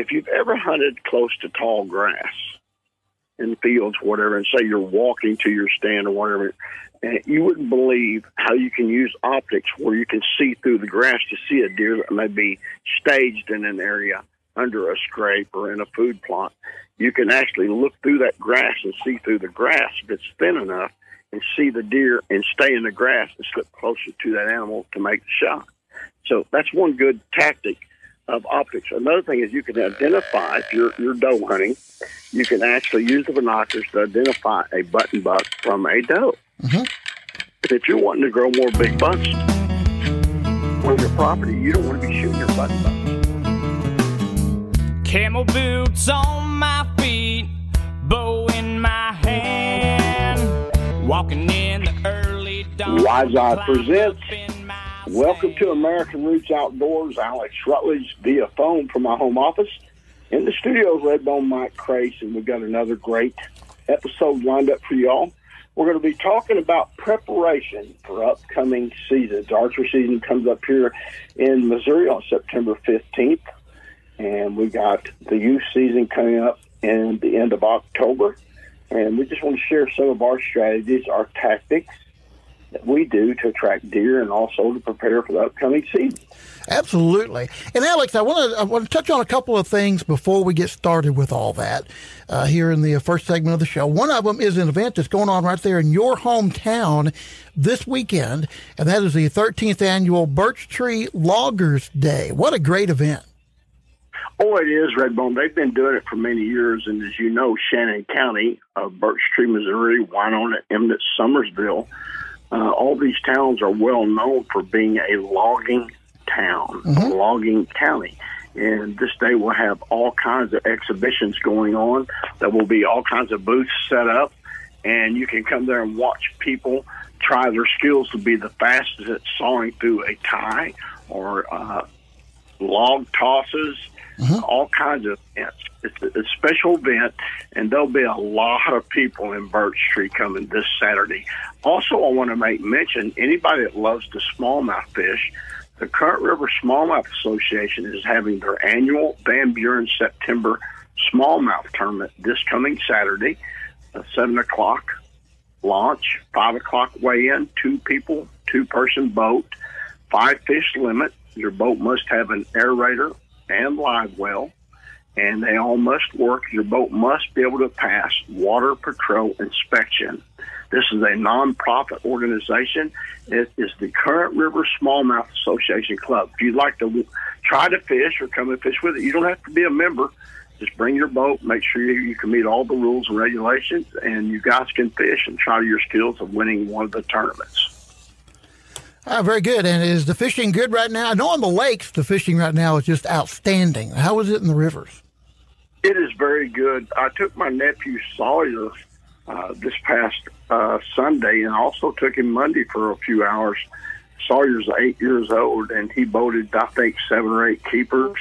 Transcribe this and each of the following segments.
if you've ever hunted close to tall grass in fields, whatever, and say you're walking to your stand or whatever, and you wouldn't believe how you can use optics where you can see through the grass to see a deer that may be staged in an area under a scrape or in a food plot. You can actually look through that grass and see through the grass if it's thin enough and see the deer and stay in the grass and slip closer to that animal to make the shot. So that's one good tactic of optics. Another thing is you can identify if you're, you're doe hunting, you can actually use the binoculars to identify a button buck from a doe. Mm-hmm. If you're wanting to grow more big bucks on your property, you don't want to be shooting your button bucks. Camel boots on my feet, bow in my hand, walking in the early dawn. Wise Eye presents Welcome to American Roots Outdoors. Alex Rutledge via phone from my home office. In the studio, Redbone Mike Crase, and we've got another great episode lined up for y'all. We're going to be talking about preparation for upcoming seasons. Archery season comes up here in Missouri on September 15th, and we got the youth season coming up in the end of October. And we just want to share some of our strategies, our tactics, that we do to attract deer and also to prepare for the upcoming season. Absolutely. And Alex, I want to I want to touch on a couple of things before we get started with all that uh, here in the first segment of the show. One of them is an event that's going on right there in your hometown this weekend, and that is the 13th annual Birch Tree Loggers Day. What a great event! Oh, it is, Redbone. They've been doing it for many years, and as you know, Shannon County, uh, Birch Tree, Missouri, Winona, Emmett, Summersville uh, all these towns are well known for being a logging town, mm-hmm. a logging county. And this day will have all kinds of exhibitions going on. There will be all kinds of booths set up, and you can come there and watch people try their skills to be the fastest at sawing through a tie or uh, log tosses, mm-hmm. all kinds of events. It's a, special event, and there'll be a lot of people in Birch Tree coming this Saturday. Also, I want to make mention anybody that loves the smallmouth fish, the Current River Smallmouth Association is having their annual Van Buren September smallmouth tournament this coming Saturday, a 7 o'clock launch, 5 o'clock weigh in, two people, two person boat, five fish limit. Your boat must have an aerator and live well, and they all must work. Your boat must be able to pass water patrol inspection. This is a nonprofit organization. It is the Current River Smallmouth Association Club. If you'd like to try to fish or come and fish with it, you don't have to be a member. Just bring your boat, make sure you, you can meet all the rules and regulations, and you guys can fish and try your skills of winning one of the tournaments. Ah, very good. And is the fishing good right now? I know on the lakes, the fishing right now is just outstanding. How is it in the rivers? It is very good. I took my nephew Sawyer uh, this past uh, Sunday and also took him Monday for a few hours. Sawyer's eight years old and he boated, I think, seven or eight keepers.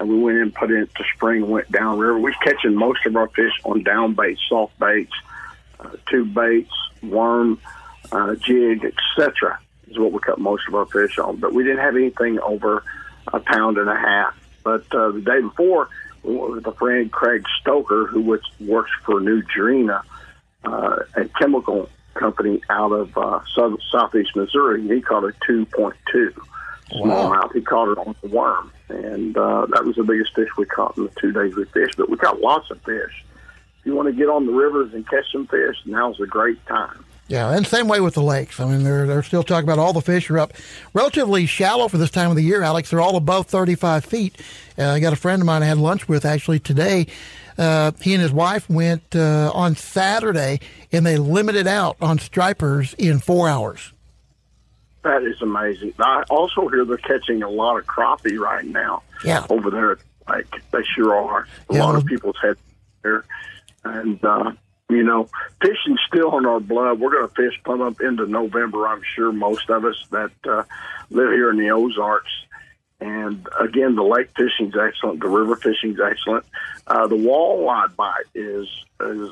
And we went in, put it to spring, went downriver. We're catching most of our fish on down baits, soft baits, uh, tube baits, worm, uh, jig, etc is what we cut most of our fish on. But we didn't have anything over a pound and a half. But uh, the day before, we went with a friend, Craig Stoker, who was, works for Nudrina, uh, a chemical company out of uh, south, southeast Missouri. He caught a 2.2 smallmouth. Wow. He caught it on the worm. And uh, that was the biggest fish we caught in the two days we fished. But we caught lots of fish. If you want to get on the rivers and catch some fish, now's a great time. Yeah, and same way with the lakes. I mean, they're they're still talking about all the fish are up relatively shallow for this time of the year, Alex. They're all above 35 feet. Uh, I got a friend of mine I had lunch with actually today. Uh, he and his wife went uh, on Saturday, and they limited out on stripers in four hours. That is amazing. I also hear they're catching a lot of crappie right now. Yeah, over there, like they sure are. A yeah, lot of people's heads there, and uh, you know, fishing's still in our blood. We're going to fish plumb up into November. I'm sure most of us that uh, live here in the Ozarks. And again, the lake fishing's excellent. The river fishing's excellent. Uh, the walleye bite is is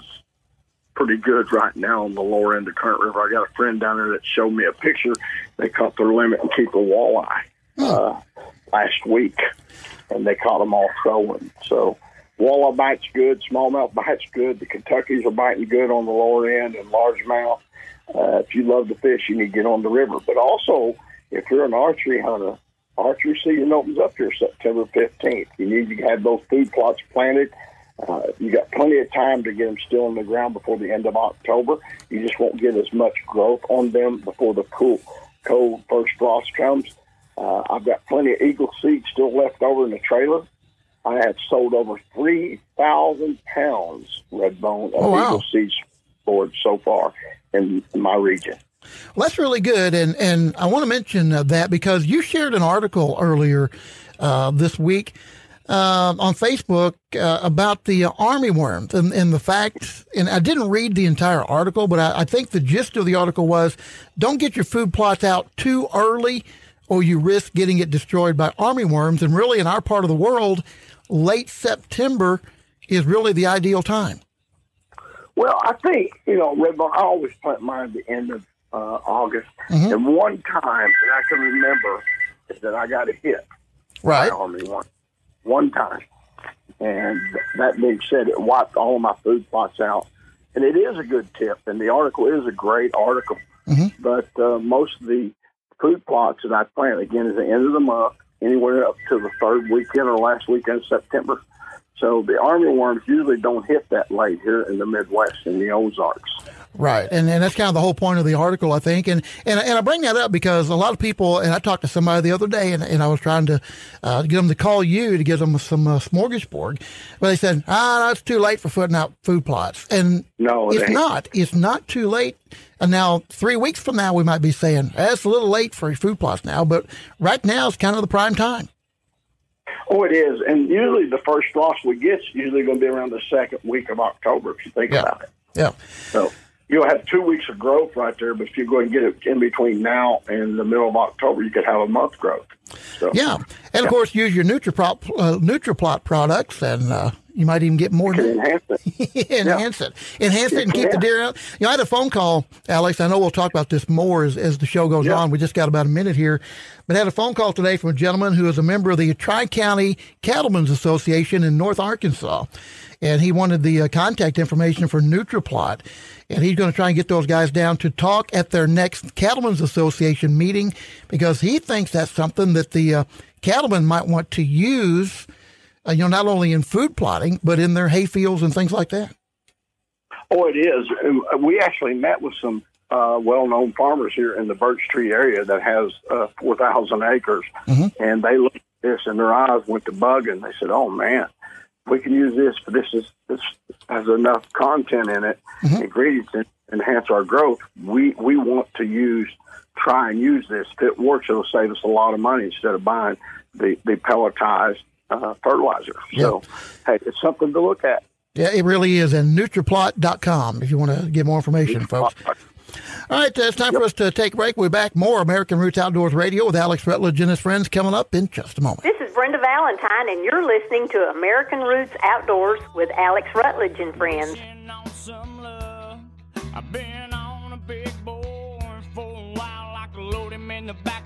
pretty good right now on the lower end of Current River. I got a friend down there that showed me a picture. They caught their limit and keep a walleye uh, last week. and they caught them all trolling. So walleye bites good, smallmouth bites good. The Kentuckies are biting good on the lower end and largemouth. Uh, if you love to fish, you need to get on the river. But also, if you're an archery hunter, archery season opens up here September 15th. You need to have those food plots planted. Uh, you got plenty of time to get them still in the ground before the end of October. You just won't get as much growth on them before the cool, cold first frost comes. Uh, I've got plenty of eagle seeds still left over in the trailer. I have sold over 3,000 pounds red bone of Oh, wow. eagle seeds stored so far in my region. Well, that's really good, and and I want to mention uh, that because you shared an article earlier uh, this week um on Facebook uh, about the uh, army worms and, and the facts. And I didn't read the entire article, but I, I think the gist of the article was: don't get your food plots out too early, or you risk getting it destroyed by army worms. And really, in our part of the world, late September is really the ideal time. Well, I think, you know, Redbone, I always plant mine at the end of uh, August. And one time that I can remember is that I got a hit Right. On me one, one time. And that being said, it wiped all of my food plots out. And it is a good tip, and the article is a great article. But uh, most of the food plots that I plant, again, is the end of the month, anywhere up to the third weekend or last weekend of September. So the army worms usually don't hit that late here in the Midwest in the Ozarks. Right, and and that's kind of the whole point of the article, I think, and and and I bring that up because a lot of people, and I talked to somebody the other day, and, and I was trying to uh, get them to call you to give them some uh, smorgasbord, but they said, ah, no, it's too late for putting out food plots, and No, it it's ain't. not. It's not too late. And now, three weeks from now, we might be saying that's a little late for food plots now, but right now is kind of the prime time. Oh, it is. And usually the first frost we get is usually going to be around the second week of October, if you think Yeah. about it. Yeah. So you'll have two weeks of growth right there, but if you go and get it in between now and the middle of October, you could have a month growth. So Yeah, and of course, use your NutriPlot, uh, NutriPlot products, and uh, you might even get more. enhance it. enhance it, enhance it, and keep the deer out. You know, I had a phone call, Alex. I know we'll talk about this more as, as the show goes Yeah. on. We just got about a minute here, but I had a phone call today from a gentleman who is a member of the Tri County Cattlemen's Association in North Arkansas, and he wanted the uh, contact information for NutriPlot, and he's going to try and get those guys down to talk at their next Cattlemen's Association meeting because he thinks that's something that the uh, cattlemen might want to use. Uh, you know, not only in food plotting, but in their hay fields and things like that. Oh, it is. We actually met with some uh, well-known farmers here in the Birch Tree area that has uh, 4,000 acres, and they looked at this and their eyes went to bug, and they said, "Oh man, we can use this, but this is this has enough content in it, ingredients that enhance our growth. We we want to use." Try and use this. If it works, it'll save us a lot of money instead of buying the, the pelletized uh, fertilizer. So, hey, it's something to look at. Yeah, it really is. And Nutriplot.com if you want to get more information, folks. All right, uh, it's time for us to take a break. We're back. More American Roots Outdoors Radio with Alex Rutledge and his friends coming up in just a moment. This is Brenda Valentine, and you're listening to American Roots Outdoors with Alex Rutledge and friends. Wishing on some love. I've been on a big boy for a while. I could load him in the back of my truck.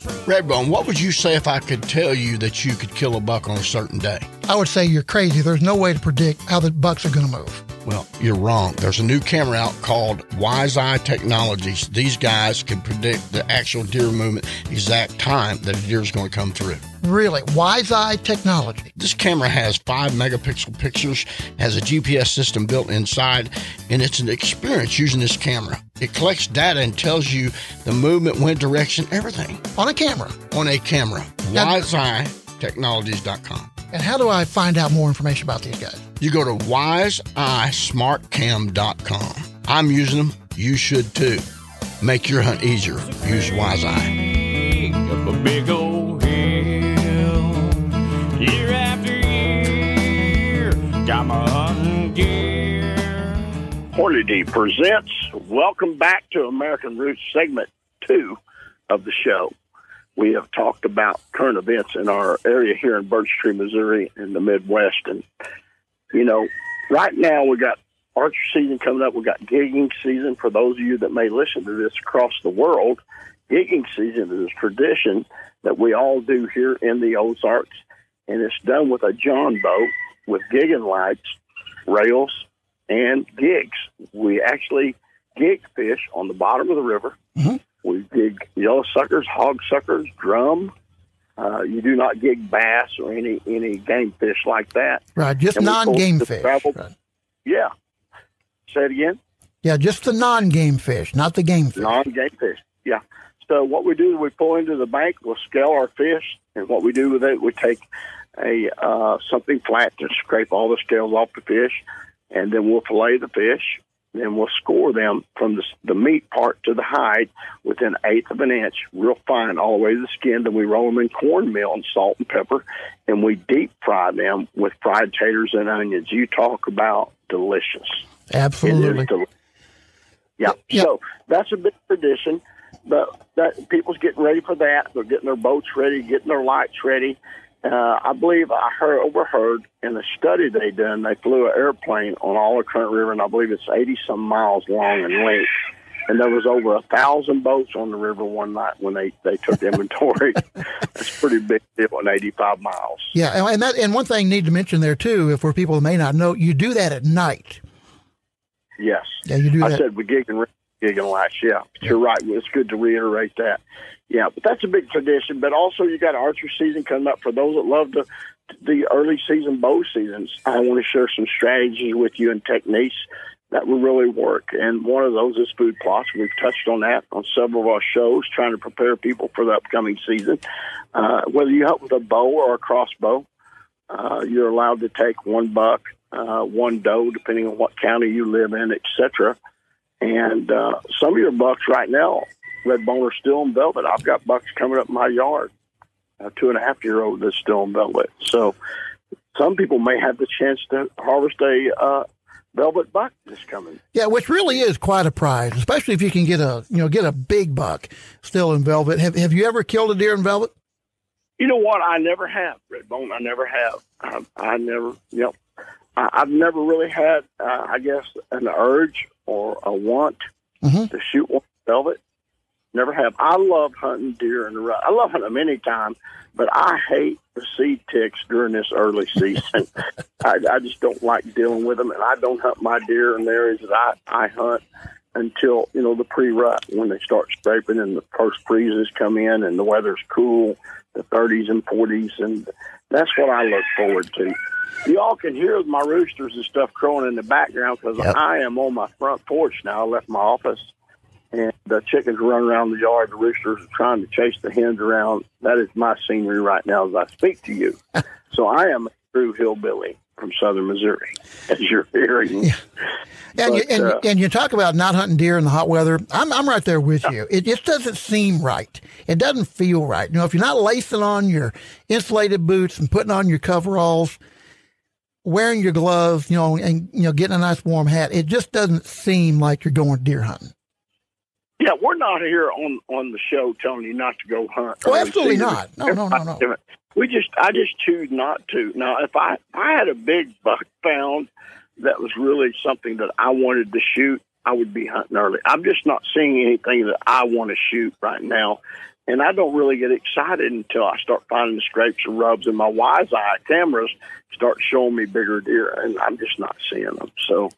Redbone, what would you say if I could tell you that you could kill a buck on a certain day? I would say you're crazy. There's no way to predict how the bucks are going to move. Well, you're wrong. There's a new camera out called Wise Eye Technologies. These guys can predict the actual deer movement, exact time that a deer is going to come through. Really, Wise Eye Technology. This camera has five megapixel pictures, has a GPS system built inside, and it's an experience using this camera. It collects data and tells you the movement, wind direction, everything On a camera. on a camera. Wise Now- WiseEyeTechnologies.com. And how do I find out more information about these guys? You go to wiseyesmartcam.com. I'm using them. You should too. Make your hunt easier. Use Wise Eye. Up a big old hill. Year after year. Got my hunting gear. Hornady presents Welcome Back to American Roots segment two of the show. We have talked about current events in our area here in Birch Tree, Missouri, in the Midwest. And, you know, right now we got archery season coming up. We got gigging season for those of you that may listen to this across the world. Gigging season is a tradition that we all do here in the Ozarks. and it's done with a John boat with gigging lights, rails, and gigs. We actually gig fish on the bottom of the river. Mm-hmm. We gig yellow suckers, hog suckers, drum. Uh, you do not gig bass or any any game fish like that. Right, just And non-game fish. Right. Yeah. Say it again. Yeah, just the non-game fish, not the game fish. Non-game fish. Yeah. So what we do is we pull into the bank, we'll scale our fish, and what we do with it, we take a uh, something flat to scrape all the scales off the fish, and then we'll fillet the fish. Then we'll score them from the, the meat part to the hide within eighth of an inch, real fine, all the way to the skin. Then we roll them in cornmeal and salt and pepper, and we deep fry them with fried taters and onions. You talk about delicious. Absolutely. is deli- yeah. Yeah. So that's a big tradition. But that people's getting ready for that. They're getting their boats ready, getting their lights ready. Uh, I believe I heard overheard in a study they done. They flew an airplane on all the Current River, and I believe it's eighty some miles long in length. And there was over a thousand boats on the river one night when they they took inventory. That's a pretty big deal in eighty five miles. Yeah, and- and that and one thing need to mention there too, if for people who may not know, you do that at night. Yes. Yeah, you do I that. said we gig and gig and lash. Yeah, you're right. It's good to reiterate that. Yeah, but that's a big tradition. But also, you got archery season coming up for those that love the the early season bow seasons. I want to share some strategies with you and techniques that will really work. And one of those is food plots. We've touched on that on several of our shows, trying to prepare people for the upcoming season. Uh, whether you hunt with a bow or a crossbow, uh, you're allowed to take one buck, uh, one doe, depending on what county you live in, etc. And uh, some of your bucks right now, red bone, are still in velvet. I've got bucks coming up my yard, a two and a half year old that's still in velvet. So some people may have the chance to harvest a uh, velvet buck this coming. Yeah, which really is quite a prize, especially if you can get a you know get a big buck still in velvet. Have Have you ever killed a deer in velvet? You know what? I never have red bone. I never have. I, I never. You know, I, I've never really had. Uh, I guess an urge or a want Mhm. to shoot one velvet. Never have. I love hunting deer in the rut. I love hunting them anytime, but I hate the seed ticks during this early season. I, I just don't like dealing with them, and I don't hunt my deer in the areas that I, I hunt until you know the pre-rut when they start scraping and the first freezes come in and the weather's cool, the 30s and 40s, and that's what I look forward to. Y'all can hear my roosters and stuff crowing in the background because Yep. I am on my front porch now. I left my office and the chickens run around the yard. The roosters are trying to chase the hens around. That is my scenery right now as I speak to you. so I am a true hillbilly from southern Missouri, as you're hearing. And you, But, and, uh, and you talk about not hunting deer in the hot weather. I'm I'm right there with you. It just doesn't seem right. It doesn't feel right. You know, if you're not lacing on your insulated boots and putting on your coveralls, wearing your gloves, you know, and you know, getting a nice warm hat, it just doesn't seem like you're going deer hunting. Yeah, we're not here on on the show telling you not to go hunt. Oh, absolutely not. No, no, no, no. We just, I just choose not to. Now, if I, if I had a big buck found that was really something that I wanted to shoot, I would be hunting early. I'm just not seeing anything that I want to shoot right now. And I don't really get excited until I start finding the scrapes and rubs, and my wise eye cameras start showing me bigger deer, and I'm just not seeing them. So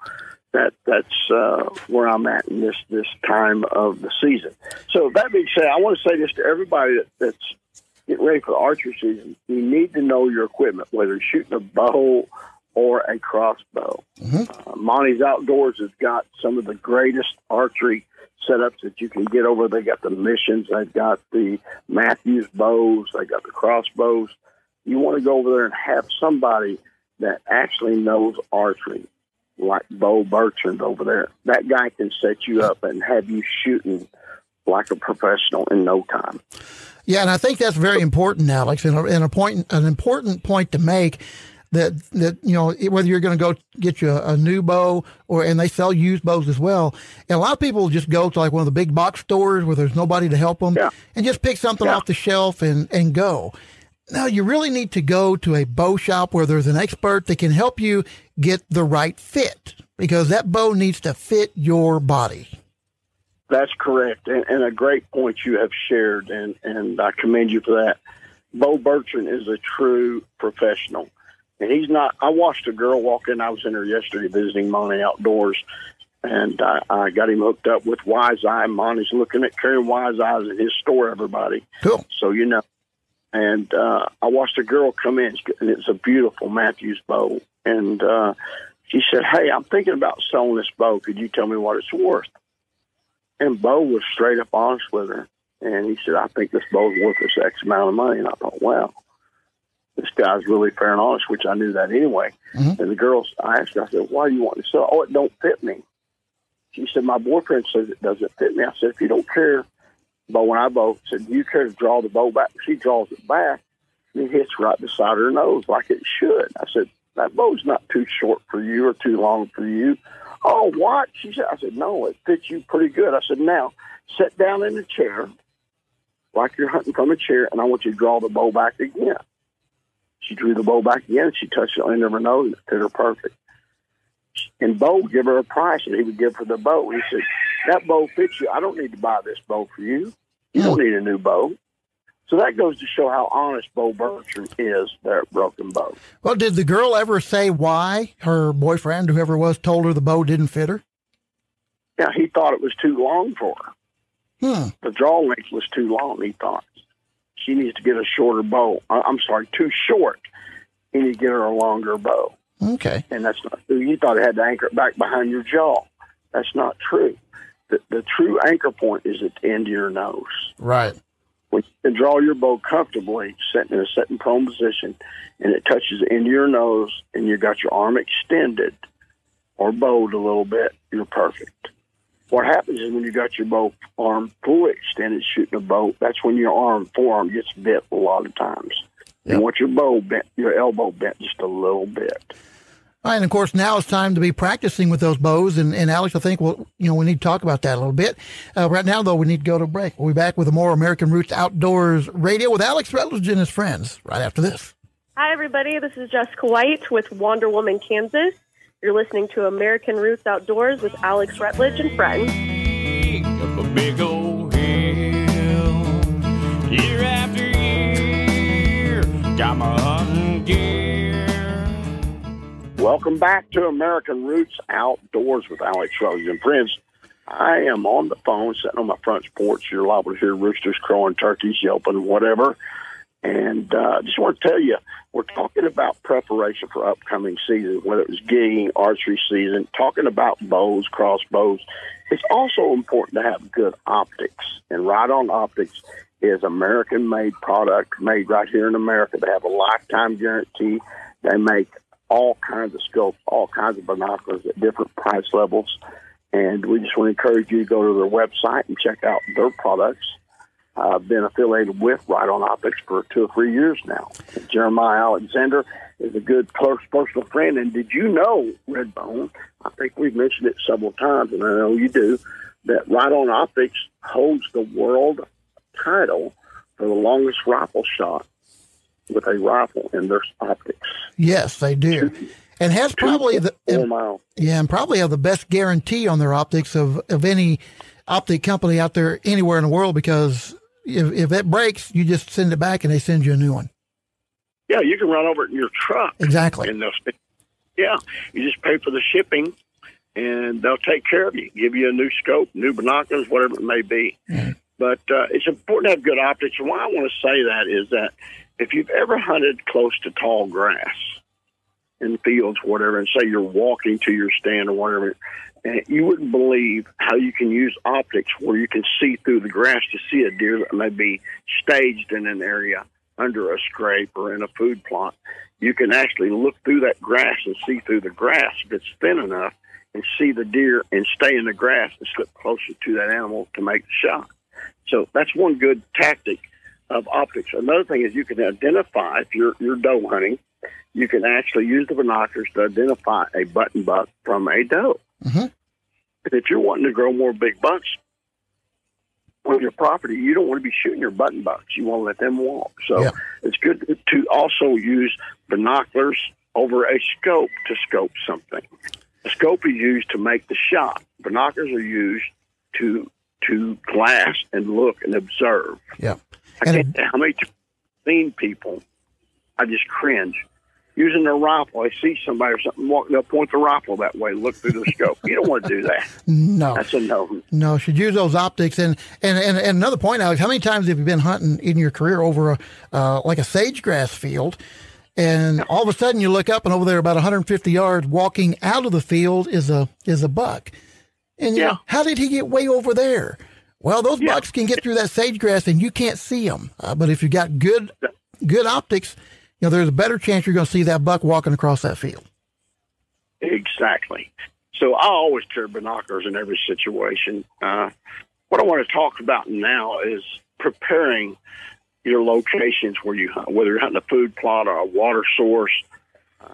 that that's uh, where I'm at in this this time of the season. So that being said, I want to say this to everybody that, that's getting ready for archery season. You need to know your equipment, whether you're shooting a bow or a crossbow. Uh, Monty's Outdoors has got some of the greatest archery setups that you can get over. They got the missions, they've got the Mathews bows, they got the crossbows. You want to go over there and have somebody that actually knows archery, like Bo Bertrand over there. That guy can set you up and have you shooting like a professional in no time. Yeah, and I think that's very important, Alex, and a, and a point, an important point to make that that you know whether you're going to go get you a, a new bow or and they sell used bows as well. And a lot of people just go to like one of the big box stores where there's nobody to help them Yeah. and just pick something Yeah. off the shelf and and go. No, you really need to go to a bow shop where there's an expert that can help you get the right fit because that bow needs to fit your body. That's correct, and, and a great point you have shared, and, and I commend you for that. Bo Bertrand is a true professional. And he's not. I watched a girl walk in. I was in there yesterday visiting Monty Outdoors, and I, I got him hooked up with Wise Eye. Monty's looking at carrying Wise Eyes in his store, everybody. Cool. So you know. And uh, I watched a girl come in, and it's a beautiful Mathews bow. And uh, she said, "Hey, I'm thinking about selling this bow. Could you tell me what it's worth?" And Bo was straight up honest with her, and he said, "I think this bow's worth this X amount of money." And I thought, "Wow." This guy's really fair and honest, which I knew that anyway. Mhm. And the girls, I asked her, I said, "Why do you want to sell?" Oh, it don't fit me. She said, "My boyfriend says it doesn't fit me." I said, "If you don't care, but when I bow, said, do you care to draw the bow back?" She draws it back, and it hits right beside her nose like it should. I said, "That bow's not too short for you or too long for you." Oh, what? She said. I said, "No, it fits you pretty good." I said, "Now sit down in the chair, like you're hunting from a chair, and I want you to draw the bow back again." She drew the bow back again. She touched the end of her nose, and it fit her perfect. And Bo would give her a price, and he would give her the bow. He said, "That bow fits you. I don't need to buy this bow for you. You don't need a new bow." So that goes to show how honest Bo Bertrand is there at Broken Bow. Well, did the girl ever say why her boyfriend, whoever it was, told her the bow didn't fit her? Yeah, he thought it was too long for her. Hmm. The draw length was too long. He thought she needs to get a shorter bow. I- I'm sorry, too short. He needs to get her a longer bow. Okay. and that's not true. You thought it had to anchor it back behind your jaw. That's not true. The, the true anchor point is at the end of your nose. Right. When you can draw your bow comfortably, sitting in a sitting prone position, and it touches the end of your nose, and you got your arm extended or bowed a little bit, you're perfect. What happens is when you got your bow arm fully extended shooting a bow, that's when your arm forearm gets bent a lot of times. Yep. And once your bow bent, your elbow bent just a little bit. All right, and of course, now it's time to be practicing with those bows. And, and Alex, I think well, you know, we need to talk about that a little bit. Uh, right now, though, we need to go to a break. We'll be back with more American Roots Outdoors Radio with Alex Rutledge and his friends right after this. Hi, everybody. This is Jessica White with Wonder Woman, Kansas. You're listening to American Roots Outdoors with Alex Rutledge and friends. up a big old hill. Year after year, got my Welcome back to American Roots Outdoors with Alex Rose and friends. I am on the phone, sitting on my front porch. You're liable to hear roosters crowing, turkeys yelping, whatever. And uh, just want to tell you, we're talking about preparation for upcoming season, whether it was gigging, archery season, talking about bows, crossbows. It's also important to have good optics. And Riton Optics is American-made product made right here in America. They have a lifetime guarantee. They make all kinds of scopes, all kinds of binoculars at different price levels. And we just want to encourage you to go to their website and check out their products. I've been affiliated with Riton Optics for two or three years now. Jeremiah Alexander is a good close personal friend. And did you know, Redbone, I think we've mentioned it several times, and I know you do, that Riton Optics holds the world title for the longest rifle shot with a rifle in their optics. Yes, they do. And has probably the miles. yeah, and probably have the best guarantee on their optics of, of any optic company out there anywhere in the world because if, if it breaks, you just send it back and they send you a new one. Yeah, you can run over it in your truck. Exactly. And they'll, yeah, you just pay for the shipping, and they'll take care of you, give you a new scope, new binoculars, whatever it may be. Mm. But uh, it's important to have good optics. And why I want to say that is that if you've ever hunted close to tall grass in fields, whatever, and say you're walking to your stand or whatever, and you wouldn't believe how you can use optics where you can see through the grass to see a deer that may be staged in an area under a scrape or in a food plot. You can actually look through that grass and see through the grass if it's thin enough and see the deer and stay in the grass and slip closer to that animal to make the shot. So that's one good tactic of optics. Another thing is you can identify if you're you're doe hunting, you can actually use the binoculars to identify a button buck from a doe. Mhm. And if you're wanting to grow more big bucks on your property, you don't want to be shooting your button bucks. You want to let them walk. So Yeah. it's good to also use binoculars over a scope to scope something. The scope is used to make the shot. Binoculars are used to to glass and look and observe. Yeah. I And can't tell how many. seen people, I just cringe. Using their rifle, I see somebody or something walk, they'll point the rifle that way, look through the scope. You don't want to do that. No, That's a no. no. Should use those optics. And, and and and another point, Alex. How many times have you been hunting in your career over a uh, like a sage grass field? And all of a sudden, you look up, and over there, about 150 yards, walking out of the field, is a is a buck. And you Yeah. know, how did he get way over there? Well, those Yeah. bucks can get through that sage grass, and you can't see them. Uh, but if you got good good optics, you know, there's a better chance you're going to see that buck walking across that field. Exactly. So I always carry binoculars in every situation. Uh, what I want to talk about now is preparing your locations where you hunt, whether you're hunting a food plot or a water source,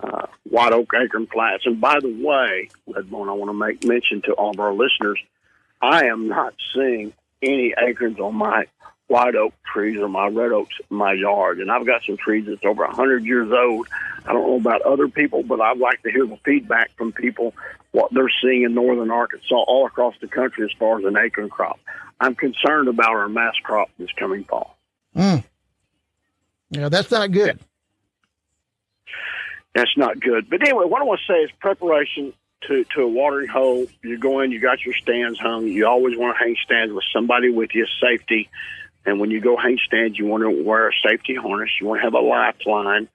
uh, white oak acorn flats. And by the way, Redbone, I want to make mention to all of our listeners, I am not seeing any acorns on my white oak trees or my red oaks in my yard. And I've got some trees that's over 100 years old. I don't know about other people, but I'd like to hear the feedback from people, what they're seeing in northern Arkansas, all across the country as far as an acorn crop. I'm concerned about our mass crop this coming fall. Mm. Yeah, that's not good. That's not good. But anyway, what I want to say is preparation to, to a watering hole. You go in, you got your stands hung. You always want to hang stands with somebody with you, safety. And when you go hang stands, you want to wear a safety harness. You want to have a lifeline.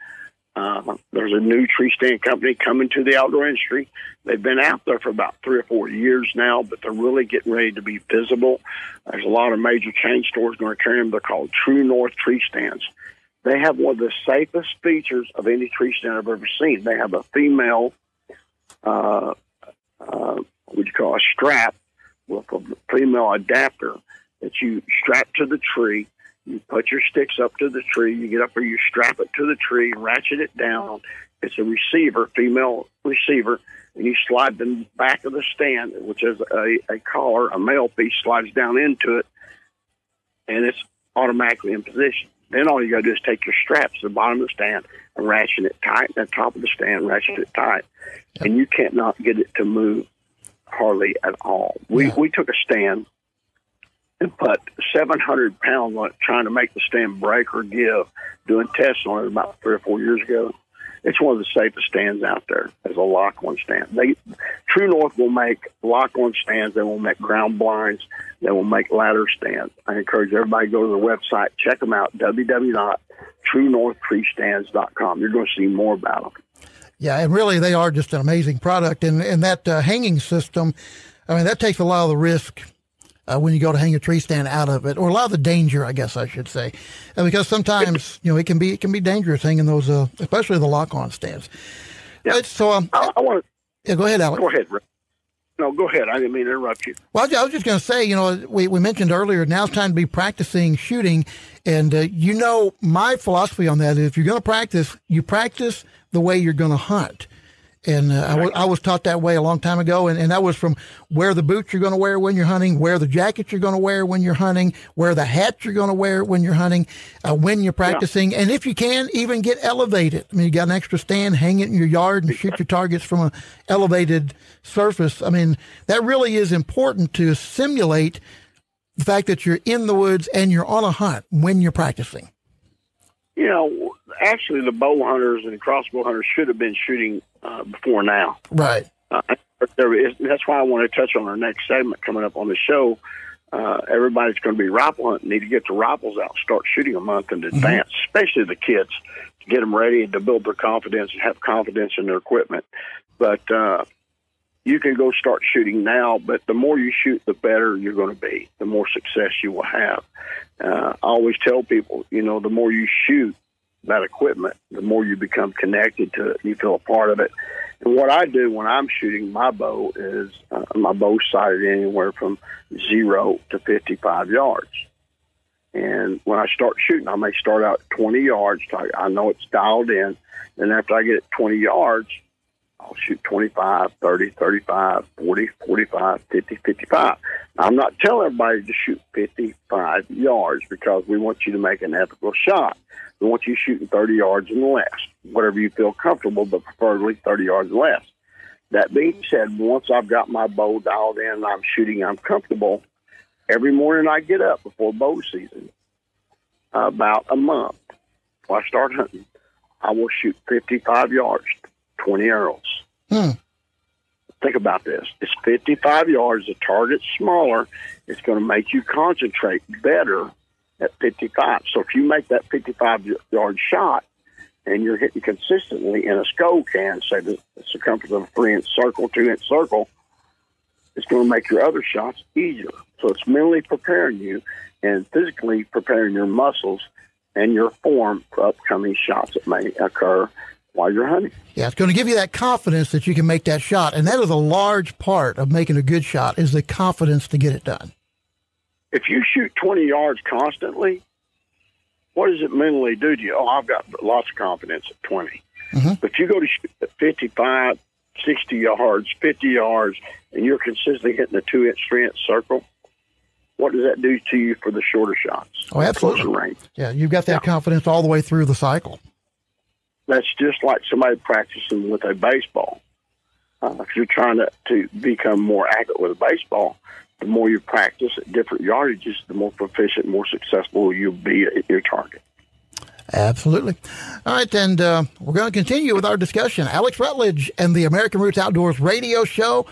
Uh, there's a new tree stand company coming to the outdoor industry. They've been out there for about three or four years now, but they're really getting ready to be visible. There's a lot of major chain stores going to carry them. They're called True North Tree Stands. They have one of the safest features of any tree stand I've ever seen. They have a female, uh, uh, what you call a strap with a female adapter that you strap to the tree. You put your sticks up to the tree. You get up there, you strap it to the tree, ratchet it down. It's a receiver, female receiver, and you slide the back of the stand, which is a, a collar, a male piece slides down into it, and it's automatically in position. Then all you got to do is take your straps to the bottom of the stand and ratchet it tight, and the top of the stand, ratchet it tight, and you can't not get it to move hardly at all. We Yeah. we took a stand and put 700 pounds on it, trying to make the stand break or give, doing tests on it about three or four years ago. It's one of the safest stands out there as a lock-on stand. They, True North will make lock-on stands. They will make ground blinds. They will make ladder stands. I encourage everybody to go to their website, check them out, www.truenorthtreestands.com. You're going to see more about them. Yeah, and really they are just an amazing product. And and that uh, hanging system, I mean, that takes a lot of the risk uh, when you go to hang a tree stand out of it, or a lot of the danger, I guess I should say, uh, because sometimes you know it can be it can be dangerous hanging those, uh, especially the lock-on stands. Yeah. So um, I, I want yeah, go ahead, Alex. go ahead, Rick. No, go ahead. I didn't mean to interrupt you. Well, I was just going to say, you know, we, we mentioned earlier, now it's time to be practicing shooting. And, uh, you know, my philosophy on that is if you're going to practice, you practice the way you're going to hunt. And uh, I, wa- I was taught that way a long time ago. And, and that was from wear the boots you're going to wear when you're hunting, wear the jacket you're going to wear when you're hunting, wear the hat you're going to wear when you're hunting, uh, when you're practicing. And if you can, even get elevated. I mean, you got an extra stand, hang it in your yard and shoot your targets from an elevated surface. I mean, that really is important to simulate the fact that you're in the woods and you're on a hunt when you're practicing. You know, actually, the bow hunters and crossbow hunters should have been shooting uh, before now. Right. Uh, there is, that's why I want to touch on our next segment coming up on the show. Uh, everybody's going to be rifle hunting. Need to get the rifles out, and start shooting a month in advance, especially the kids, to get them ready and to build their confidence and have confidence in their equipment. But uh, you can go start shooting now. But the more you shoot, the better you're going to be. The more success you will have. Uh, I always tell people, you know, the more you shoot that equipment, the more you become connected to it. You feel a part of it. And what I do when I'm shooting my bow is uh, my bow sighted anywhere from zero to 55 yards. And when I start shooting, I may start out 20 yards. I- know it's dialed in. Then after I get it 20 yards, I'll shoot 25, 30, 35, 40, 45, 50, 55. Now, I'm not telling everybody to shoot 55 yards because we want you to make an ethical shot. We want you shooting 30 yards and less, whatever you feel comfortable, but preferably 30 yards less. That being said, once I've got my bow dialed in and I'm shooting, I'm comfortable. Every morning I get up before bow season, about a month, before I start hunting, I will shoot 55 yards, 20 arrows. Hmm. Think about this. It's 55 yards. The target's smaller. It's going to make you concentrate better at 55. So if you make that 55 yard shot and you're hitting consistently in a skull can, say the circumference of a three inch circle, two inch circle, it's going to make your other shots easier. So it's mentally preparing you and physically preparing your muscles and your form for upcoming shots that may occur while you're hunting. Yeah, it's going to give you that confidence that you can make that shot, and that is a large part of making a good shot is the confidence to get it done. If you shoot 20 yards constantly, what does it mentally do to you? Oh, I've got lots of confidence at 20. Mhm. But if you go to shoot at 55, 60 yards, 50 yards, and you're consistently hitting a two inch, three inch circle, what does that do to you for the shorter shots? Oh, absolutely. Range. Yeah, you've got that confidence all the way through the cycle. That's just like somebody practicing with a baseball. Uh, if you're trying to, to become more accurate with a baseball, the more you practice at different yardages, the more proficient, more successful you'll be at your target. Absolutely. All right, and uh, we're going to continue with our discussion. Alex Rutledge and the American Roots Outdoors radio show.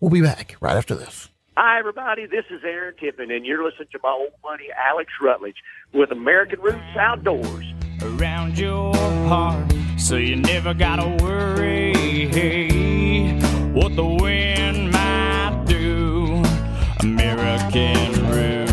We'll be back right after this. Hi, everybody. This is Aaron Tippin, and you're listening to my old buddy Alex Rutledge with American Roots Outdoors. Around your heart so you never gotta worry what the wind might do american roots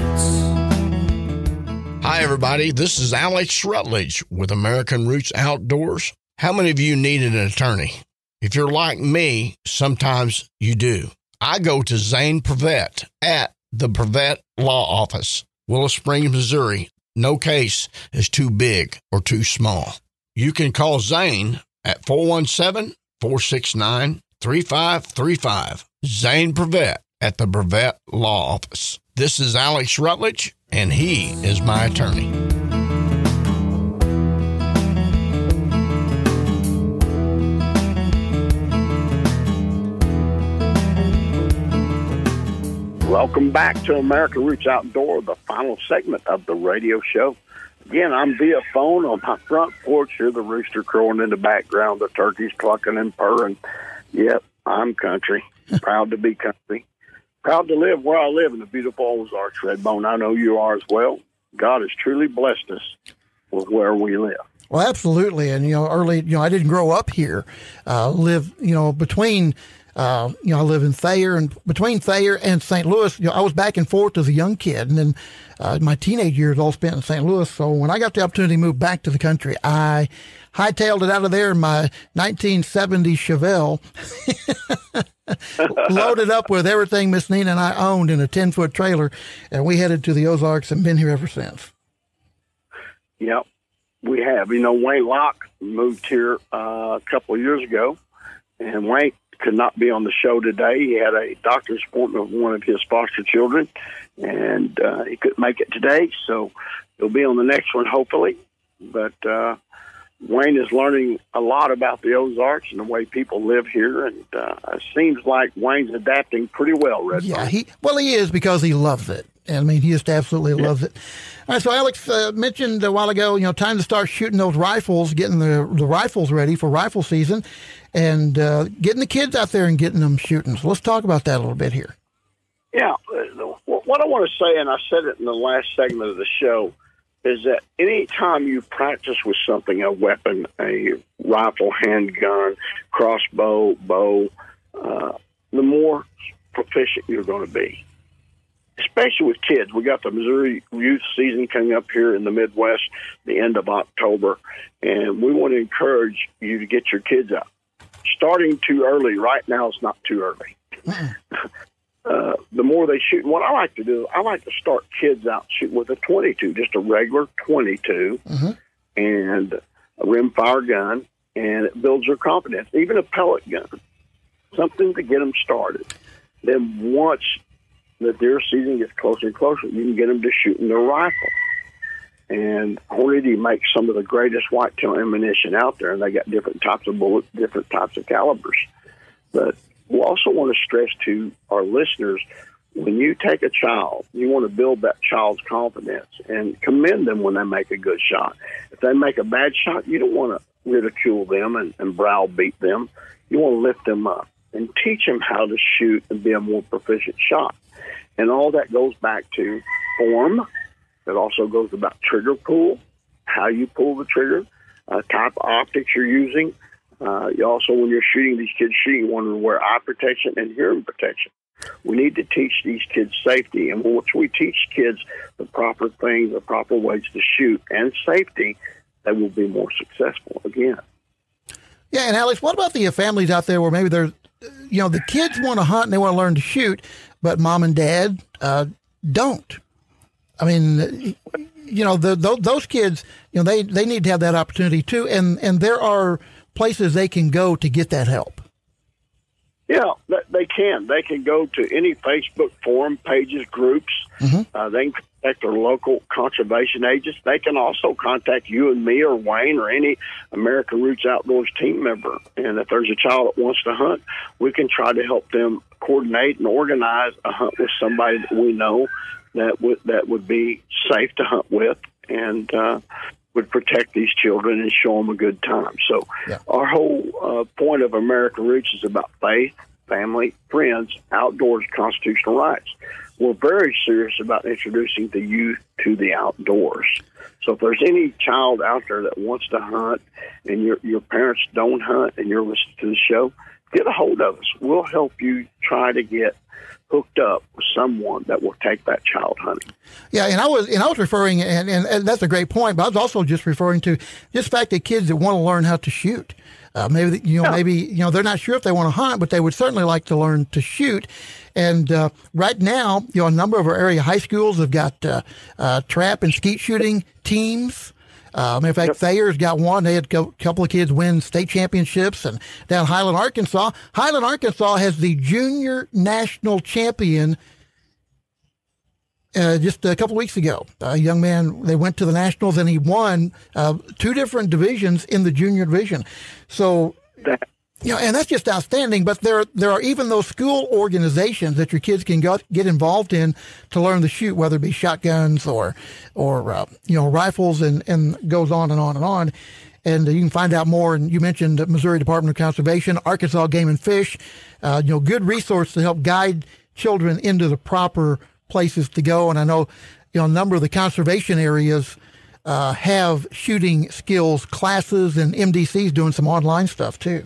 Hi, everybody. This is Alex Rutledge with American Roots Outdoors. How many of you need an attorney? If you're like me, sometimes you do. I go to Zane Prevet at the Prevet Law Office, Willow Springs, Missouri. No case is too big or too small. You can call Zane at 417 469 3535. Zane Prevet at the Prevet Law Office. This is Alex Rutledge, and he is my attorney. Welcome back to American Roots Outdoor, the final segment of the radio show. Again, I'm via phone on my front porch. Hear the rooster crowing in the background, the turkeys clucking and purring. Yep, I'm country. Proud to be country. Proud to live where I live in the beautiful Ozarks, Redbone. I know you are as well. God has truly blessed us with where we live. Well, absolutely. And, you know, early, you know, I didn't grow up here. Uh, live, you know, between, uh, you know, I live in Thayer and between Thayer and St. Louis, you know, I was back and forth as a young kid. And then uh, my teenage years all spent in St. Louis. So when I got the opportunity to move back to the country, I hightailed it out of there in my 1970 Chevelle, loaded up with everything Miss Nina and I owned in a 10 foot trailer. And we headed to the Ozarks and been here ever since. Yep, we have. You know, Wayne Lach moved here uh, a couple of years ago, and Wayne could not be on the show today. He had a doctor's appointment with one of his foster children, and uh, he couldn't make it today. So he'll be on the next one, hopefully. But uh, Wayne is learning a lot about the Ozarks and the way people live here, and uh, it seems like Wayne's adapting pretty well. Red Yeah, he well he is because he loves it. I mean, he just absolutely loves it. All right, so Alex uh, mentioned a while ago, you know, time to start shooting those rifles, getting the the rifles ready for rifle season, and uh, getting the kids out there and getting them shooting. So let's talk about that a little bit here. Yeah, uh, what I want to say, and I said it in the last segment of the show, is that anytime you practice with something, a weapon, a rifle, handgun, crossbow, bow, uh, the more proficient you're going to be. Especially with kids. We got the Missouri youth season coming up here in the Midwest, the end of October, and we want to encourage you to get your kids out. Starting too early right now is not too early. uh, the more they shoot, what I like to do, I like to start kids out shooting with a 22, just a regular 22, Mhm. and a rimfire gun, and it builds their confidence. Even a pellet gun, something to get them started. Then once the deer season gets closer and closer, you can get them to shooting their rifle. And Hornady makes some of the greatest whitetail ammunition out there, and they got different types of bullets, different types of calibers. But we also want to stress to our listeners when you take a child, you want to build that child's confidence and commend them when they make a good shot. If they make a bad shot, you don't want to ridicule them and, and browbeat them. You want to lift them up and teach them how to shoot and be a more proficient shot. And all that goes back to form. It also goes about trigger pull, how you pull the trigger, uh, type of optics you're using. Uh, you also, when you're shooting these kids shooting, you want to wear eye protection and hearing protection. We need to teach these kids safety, and once we teach kids the proper things, the proper ways to shoot, and safety, they will be more successful again. Yeah, and Alex, what about the families out there where maybe they're, you know, the kids want to hunt and they want to learn to shoot, but mom and dad uh, don't. I mean, you know, the, those kids, you know, they, they need to have that opportunity too, and and there are places they can go to get that help. Yeah, they can. They can go to any Facebook forum pages, groups. Mm-hmm. Uh, they can contact their local conservation agents. They can also contact you and me or Wayne or any American Roots Outdoors team member. And if there's a child that wants to hunt, we can try to help them coordinate and organize a hunt with somebody that we know that would that would be safe to hunt with and uh, would protect these children and show them a good time. So yeah. our whole uh, point of American Roots is about faith, family, friends, outdoors, constitutional rights. We're very serious about introducing the youth to the outdoors. So if there's any child out there that wants to hunt and your your parents don't hunt and you're listening to the show, get a hold of us. We'll help you try to get hooked up with someone that will take that child hunting. Yeah, and I was and I was referring, and, and, and that's a great point. But I was also just referring to just the fact that kids that want to learn how to shoot. Uh, maybe you know, yeah. maybe you know, they're not sure if they want to hunt, but they would certainly like to learn to shoot. And uh, right now, you know, a number of our area high schools have got uh, uh trap and skeet shooting teams. Um, in fact, yep. Thayer's got one. They had a couple of kids win state championships, and down Highland, Arkansas, Highland, Arkansas has the junior national champion. Uh, just a couple of weeks ago, a young man they went to the nationals and he won uh, two different divisions in the junior division. So that you know, and that's just outstanding. But there, there are even those school organizations that your kids can go, get involved in to learn to shoot, whether it be shotguns or, or uh, you know, rifles, and and goes on and on and on. And you can find out more. And you mentioned Missouri Department of Conservation, Arkansas Game and Fish. Uh, you know, good resource to help guide children into the proper places to go. And I know, you know, a number of the conservation areas. Uh, have shooting skills classes and MDCs doing some online stuff too.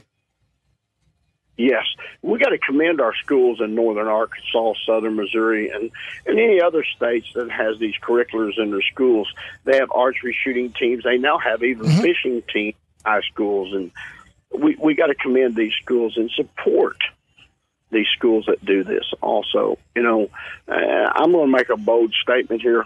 Yes, we got to commend our schools in northern Arkansas, southern Missouri, and, and any other states that has these curriculums in their schools. They have archery shooting teams. They now have even mm-hmm. fishing teams, high schools, and we we got to commend these schools and support these schools that do this. Also, you know, uh, I'm going to make a bold statement here.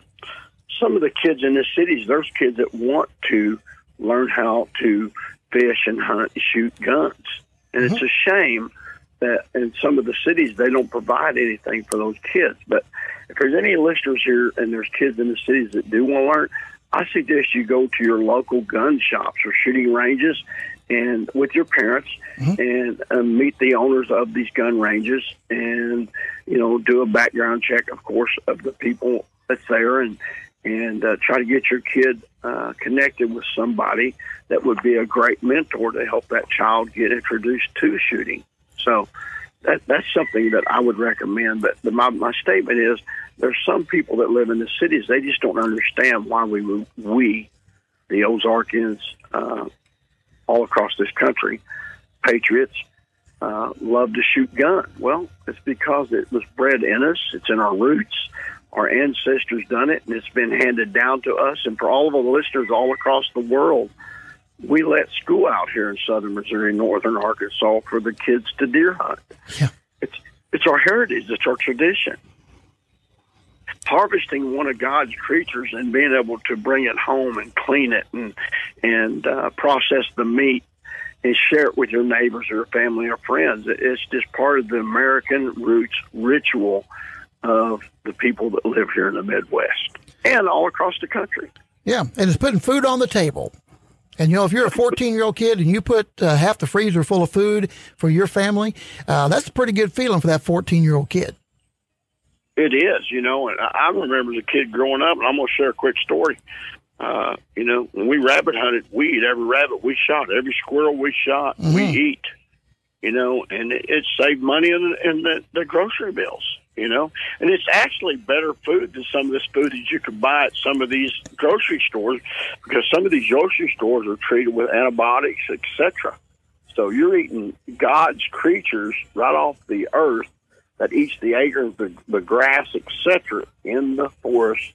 Some of the kids in the cities, there's kids that want to learn how to fish and hunt and shoot guns and mm-hmm. it's a shame that in some of the cities they don't provide anything for those kids. But if there's any listeners here and there's kids in the cities that do want to learn, I suggest you go to your local gun shops or shooting ranges and with your parents mm-hmm. and um, meet the owners of these gun ranges and you know do a background check of course of the people that's there and and uh, try to get your kid uh, connected with somebody that would be a great mentor to help that child get introduced to shooting. So that that's something that I would recommend. But the, my my statement is there's some people that live in the cities they just don't understand why we we the Ozarkians uh, all across this country patriots uh, love to shoot guns. Well, it's because it was bred in us. It's in our roots our ancestors done it, and it's been handed down to us. And for all of the listeners all across the world, we let school out here in southern Missouri, northern Arkansas, for the kids to deer hunt. Yeah. It's it's our heritage. It's our tradition. Harvesting one of God's creatures and being able to bring it home and clean it and and uh, process the meat and share it with your neighbors or family or friends. It's just part of the American roots ritual of the people that live here in the Midwest and all across the country. Yeah, and it's putting food on the table. And you know, if you're a 14 year old kid and you put uh, half the freezer full of food for your family, uh, that's a pretty good feeling for that 14 year old kid. It is, you know, and I remember as a kid growing up, and I'm going to share a quick story. Uh, you know, when we rabbit hunted, we eat every rabbit we shot, every squirrel we shot, we eat. You know, and it, it saved money in, the, in the, the grocery bills. You know, and it's actually better food than some of this food that you can buy at some of these grocery stores because some of these grocery stores are treated with antibiotics, etc. So you're eating God's creatures right off the earth that eats the acres, the, the grass, etc., in the forest,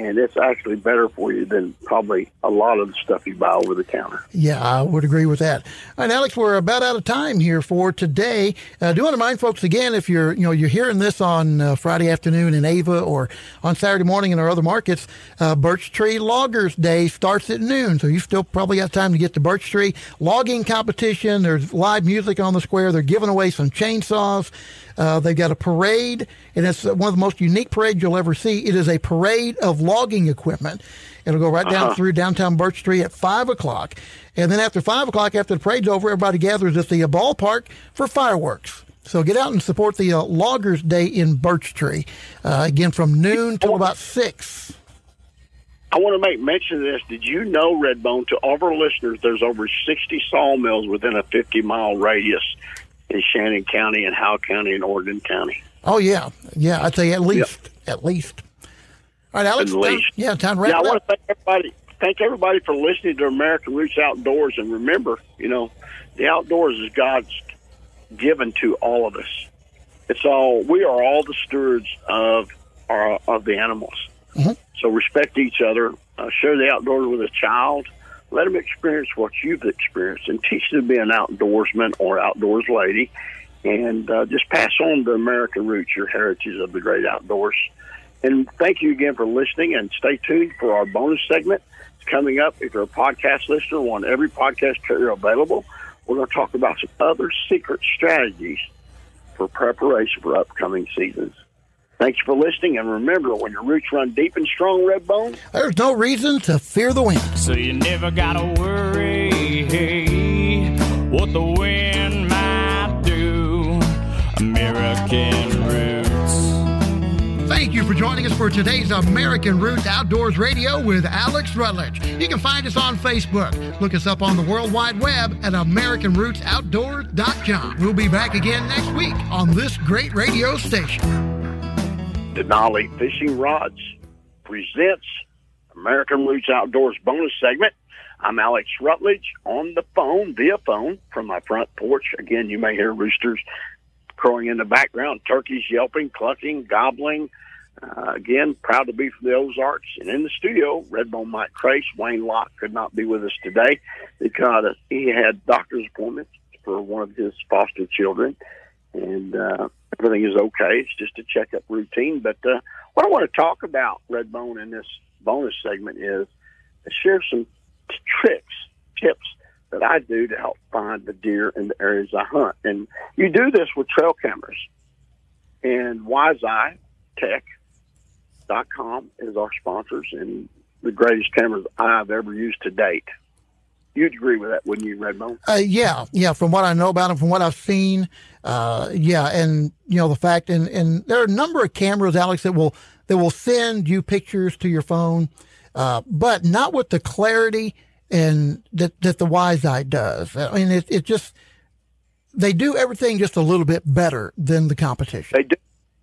and it's actually better for you than probably a lot of the stuff you buy over the counter. Yeah, I would agree with that. All right, Alex, we're about out of time here for today. Uh, do want to remind folks again, if you're you know you're hearing this on uh, Friday afternoon in Ava or on Saturday morning in our other markets, uh, Birch Tree Loggers Day starts at noon, so you still probably got time to get to Birch Tree logging competition. There's live music on the square. They're giving away some chainsaws. Uh, they've got a parade, and it's one of the most unique parades you'll ever see. It is a parade of logging equipment. It'll go right down through downtown Birch Street at 5 o'clock. And then after 5 o'clock, after the parade's over, everybody gathers at the uh, ballpark for fireworks. So get out and support the uh, Loggers Day in Birch Tree. Uh, again, from noon till about 6. I want to make mention of this. Did you know, Redbone, to all of our listeners, there's over 60 sawmills within a 50 mile radius in Shannon County and Howell County and Oregon County. Oh, yeah. Yeah, I'd say at least. At least. All right, Alex. At time- least. yeah, time to wrap yeah, I want to thank everybody. Thank everybody for listening to American Roots Outdoors, and remember, you know, the outdoors is God's given to all of us. It's all we are all the stewards of our of the animals. So respect each other. Uh, share the outdoors with a child. Let them experience what you've experienced, and teach them to be an outdoorsman or outdoors lady. And uh, just pass on the American roots, your heritage of the great outdoors. And thank you again for listening. And stay tuned for our bonus segment. It's coming up. If you're a podcast listener, on every podcast carrier available. We're going to talk about some other secret strategies for preparation for upcoming seasons. Thanks for listening. And remember, when your roots run deep and strong, Red Redbone, There's no reason to fear the wind. So you never gotta worry what the wind might do. American roots. Thank you for joining us for today's American Roots Outdoors Radio with Alex Rutledge. You can find us on Facebook. Look us up on the World Wide Web at AmericanRootsOutdoors.com. We'll be back again next week on this great radio station. Denali Fishing Rods presents American Roots Outdoors bonus segment. I'm Alex Rutledge on the phone, via phone, from my front porch. Again, you may hear roosters crowing in the background, turkeys yelping, clucking, gobbling. Uh, again, proud to be from the Ozarks. And in the studio, Redbone Mike Crase, Wayne Lach could not be with us today because he had doctor's appointments for one of his foster children. And uh, everything is okay. It's just a checkup routine. But uh, what I want to talk about, Redbone, in this bonus segment is to share some t- tricks, tips that I do to help find the deer in the areas I hunt. And you do this with trail cameras. And WiseEye Tech.com is our sponsors and the greatest cameras I've ever used to date. You'd agree with that, wouldn't you, Redbone? Uh, yeah, yeah. From what I know about them, from what I've seen, uh, yeah, and you know the fact, and and there are a number of cameras, Alex, that will that will send you pictures to your phone, uh, but not with the clarity and that that the Wise Eye does. I mean, it it just they do everything just a little bit better than the competition. They do.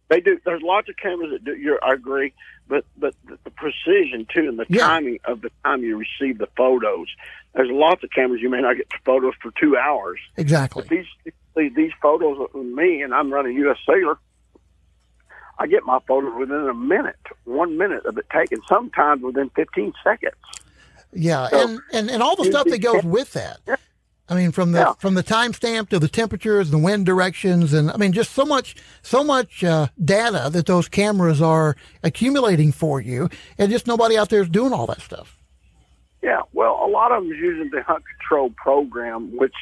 They do. There's lots of cameras that do. You're, I agree, but but the, the precision too, and the Yeah. timing of the time you receive the photos. There's lots of cameras you may not get photos for two hours. Exactly. But these these- photos of me, and I'm running U.S. Cellular. I get my photos within a minute, one minute of it taken. Sometimes within 15 seconds. Yeah, So- and, and and all the stuff that goes with that. I mean, from the Yeah. from the timestamp to the temperatures, the wind directions, and I mean, just so much so much uh, data that those cameras are accumulating for you, and just nobody out there is doing all that stuff. Yeah, well, a lot of them is using the Hunt Control program, which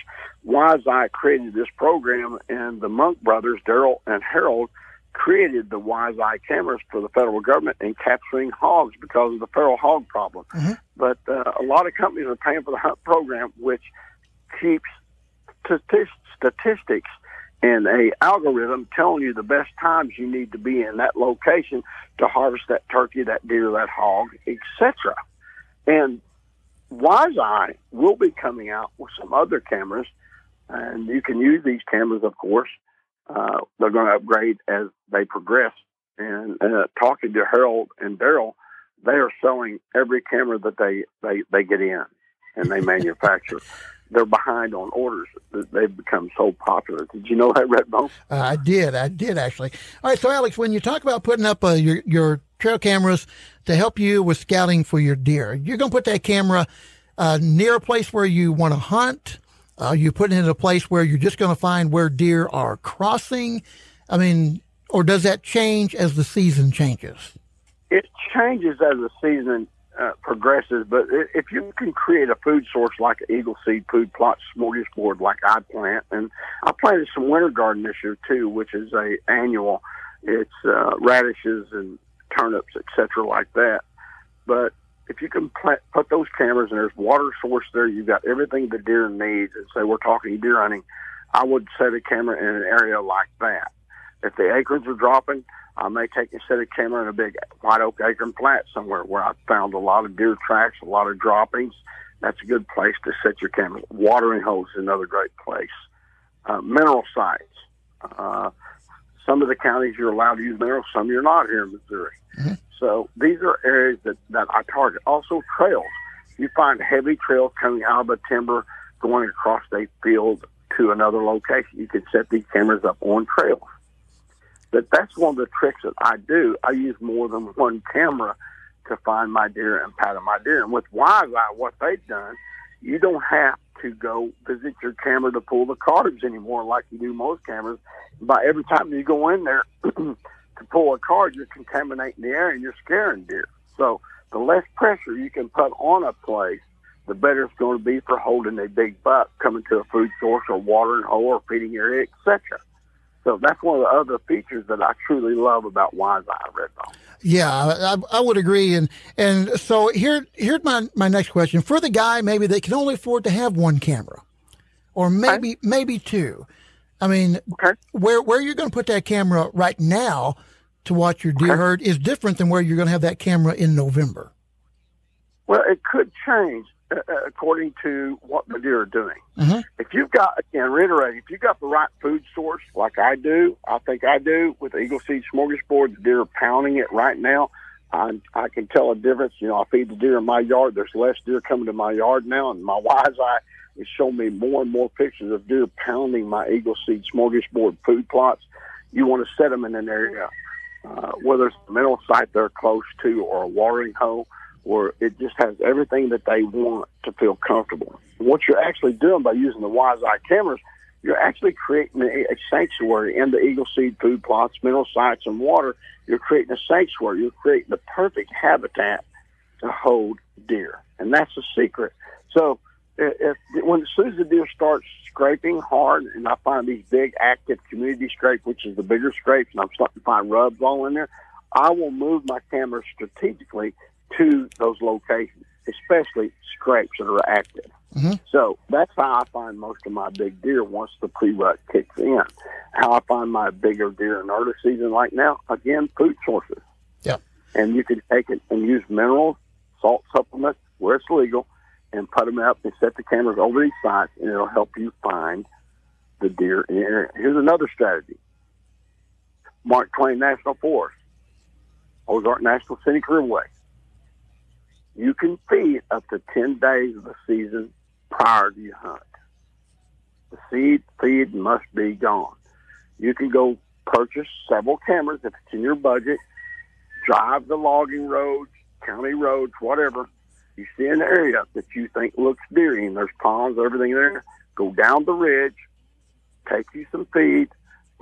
WiseEye created this program, and the Monk brothers, Daryl and Harold, created the WiseEye cameras for the federal government in capturing hogs because of the feral hog problem. But uh, a lot of companies are paying for the Hunt program, which keeps stati- statistics and a algorithm telling you the best times you need to be in that location to harvest that turkey, that deer, that hog, etc. And Eye will be coming out with some other cameras, and you can use these cameras, of course. Uh, they're going to upgrade as they progress. And uh, talking to Harold and Daryl, they are selling every camera that they, they, they get in and they manufacture. They're behind on orders. They've become so popular. Did you know that, Redbone? Uh, I did. I did actually. All right. So, Alex, when you talk about putting up uh, your your trail cameras to help you with scouting for your deer, you're going to put that camera uh, near a place where you want to hunt. Uh, you put it in a place where you're just going to find where deer are crossing. I mean, or does that change as the season changes? It changes as the season uh, progresses, but if you can create a food source like Eagle Seed food plot smorgasbord like I plant, and I planted some winter garden this year too, which is a annual. It's uh, radishes and turnips, etc., like that. But if you can plant, put those cameras and there's water source there, you've got everything the deer needs. And say we're talking deer hunting, I would set a camera in an area like that. If the acorns are dropping, I may take a set of camera in a big white oak acorn flat somewhere where I found a lot of deer tracks, a lot of droppings. That's a good place to set your camera. Watering holes is another great place. Uh, mineral sites. Uh, some of the counties you're allowed to use minerals, some you're not here in Missouri. Mm-hmm. So these are areas that, that I target. Also trails. You find heavy trails coming out of the timber going across a field to another location. You can set these cameras up on trails. But that's one of the tricks that I do. I use more than one camera to find my deer and pattern my deer. And with Eye, what they've done, you don't have to go visit your camera to pull the cards anymore like you do most cameras. By every time you go in there to pull a card, you're contaminating the air and you're scaring deer. So the less pressure you can put on a place, the better it's going to be for holding a big buck coming to a food source or watering hole or feeding area, etc. So that's one of the other features that I truly love about Wise Eye Redbone. Yeah, I, I, would agree. And and so here here's my, my next question. For the guy maybe they can only afford to have one camera. Or maybe okay. maybe two. I mean okay. where where you're gonna put that camera right now to watch your deer okay. herd is different than where you're gonna have that camera in November. Well, it could change. Uh, uh, according to what the deer are doing. Mm-hmm. If you've got, again, reiterate, if you've got the right food source, like I do, I think I do with the Eagle Seed Smorgasbord, the deer are pounding it right now. I, I can tell a difference. You know, I feed the deer in my yard. There's less deer coming to my yard now, and my wise eye is showing me more and more pictures of deer pounding my Eagle Seed Smorgasbord food plots. You want to set them in an area, uh, whether it's a mineral site they're close to or a watering hole where it just has everything that they want to feel comfortable. What you're actually doing by using the Wise Eye cameras, you're actually creating a, sanctuary in the Eagle Seed food plots, mineral sites, and water. You're creating a sanctuary. You're creating the perfect habitat to hold deer, and that's the secret. So, if, when as soon as the deer starts scraping hard, and I find these big active community scrapes, which is the bigger scrapes, and I'm starting to find rubs all in there, I will move my camera strategically to those locations, especially scrapes that are active. Mm-hmm. So that's how I find most of my big deer once the pre-rut kicks in. How I find my bigger deer in early season like now, again, food sources. Yeah. And you can take it and use minerals, salt supplements where it's legal, and put them up and set the cameras over these sites, and it'll help you find the deer in the area. Here's another strategy. Mark Twain National Forest, Ozark National Scenic Riverway you can feed up to 10 days of the season prior to your hunt. The seed feed must be gone. You can go purchase several cameras if it's in your budget, drive the logging roads, county roads, whatever. You see an area that you think looks deery and there's ponds, everything there, go down the ridge, take you some feed,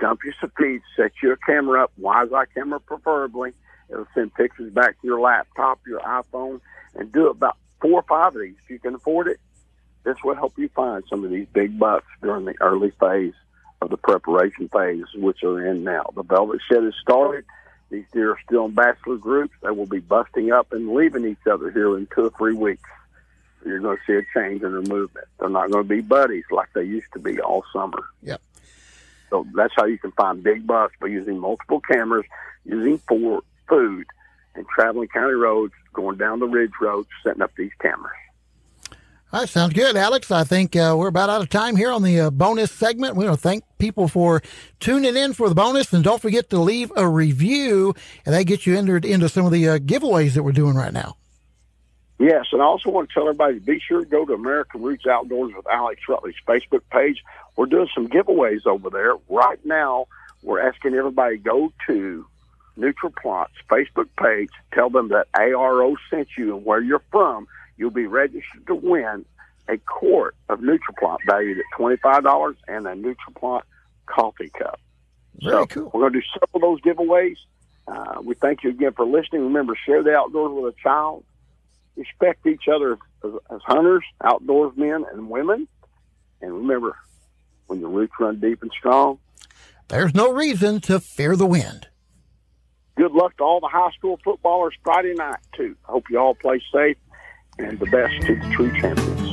dump you some feed, set you a camera up, wise eye camera preferably. It'll send pictures back to your laptop, your iPhone, and do about four or five of these if you can afford it. This will help you find some of these big bucks during the early phase of the preparation phase, which are in now. The velvet shed has started. These deer are still in bachelor groups. They will be busting up and leaving each other here in two or three weeks. You're going to see a change in their movement. They're not going to be buddies like they used to be all summer. Yep. So that's how you can find big bucks by using multiple cameras, using for food, and traveling county roads, going down the ridge roads, setting up these cameras. All right, sounds good, Alex. I think uh, we're about out of time here on the uh, bonus segment. We want to thank people for tuning in for the bonus, and don't forget to leave a review, and that gets you entered into some of the uh, giveaways that we're doing right now. Yes, and I also want to tell everybody be sure to go to American Roots Outdoors with Alex Rutledge Facebook page. We're doing some giveaways over there right now. We're asking everybody to go to NutriPlant's Facebook page, tell them that ARO sent you and where you're from you'll be registered to win a quart of NutriPlant valued at $25 and a NutriPlant coffee cup. Very so cool. We're going to do several of those giveaways. Uh, we thank you again for listening. Remember, share the outdoors with a child. Respect each other as, as hunters, outdoorsmen, and women. And remember, when your roots run deep and strong, there's no reason to fear the wind. Good luck to all the high school footballers Friday night, too. I hope you all play safe and the best to the true champion.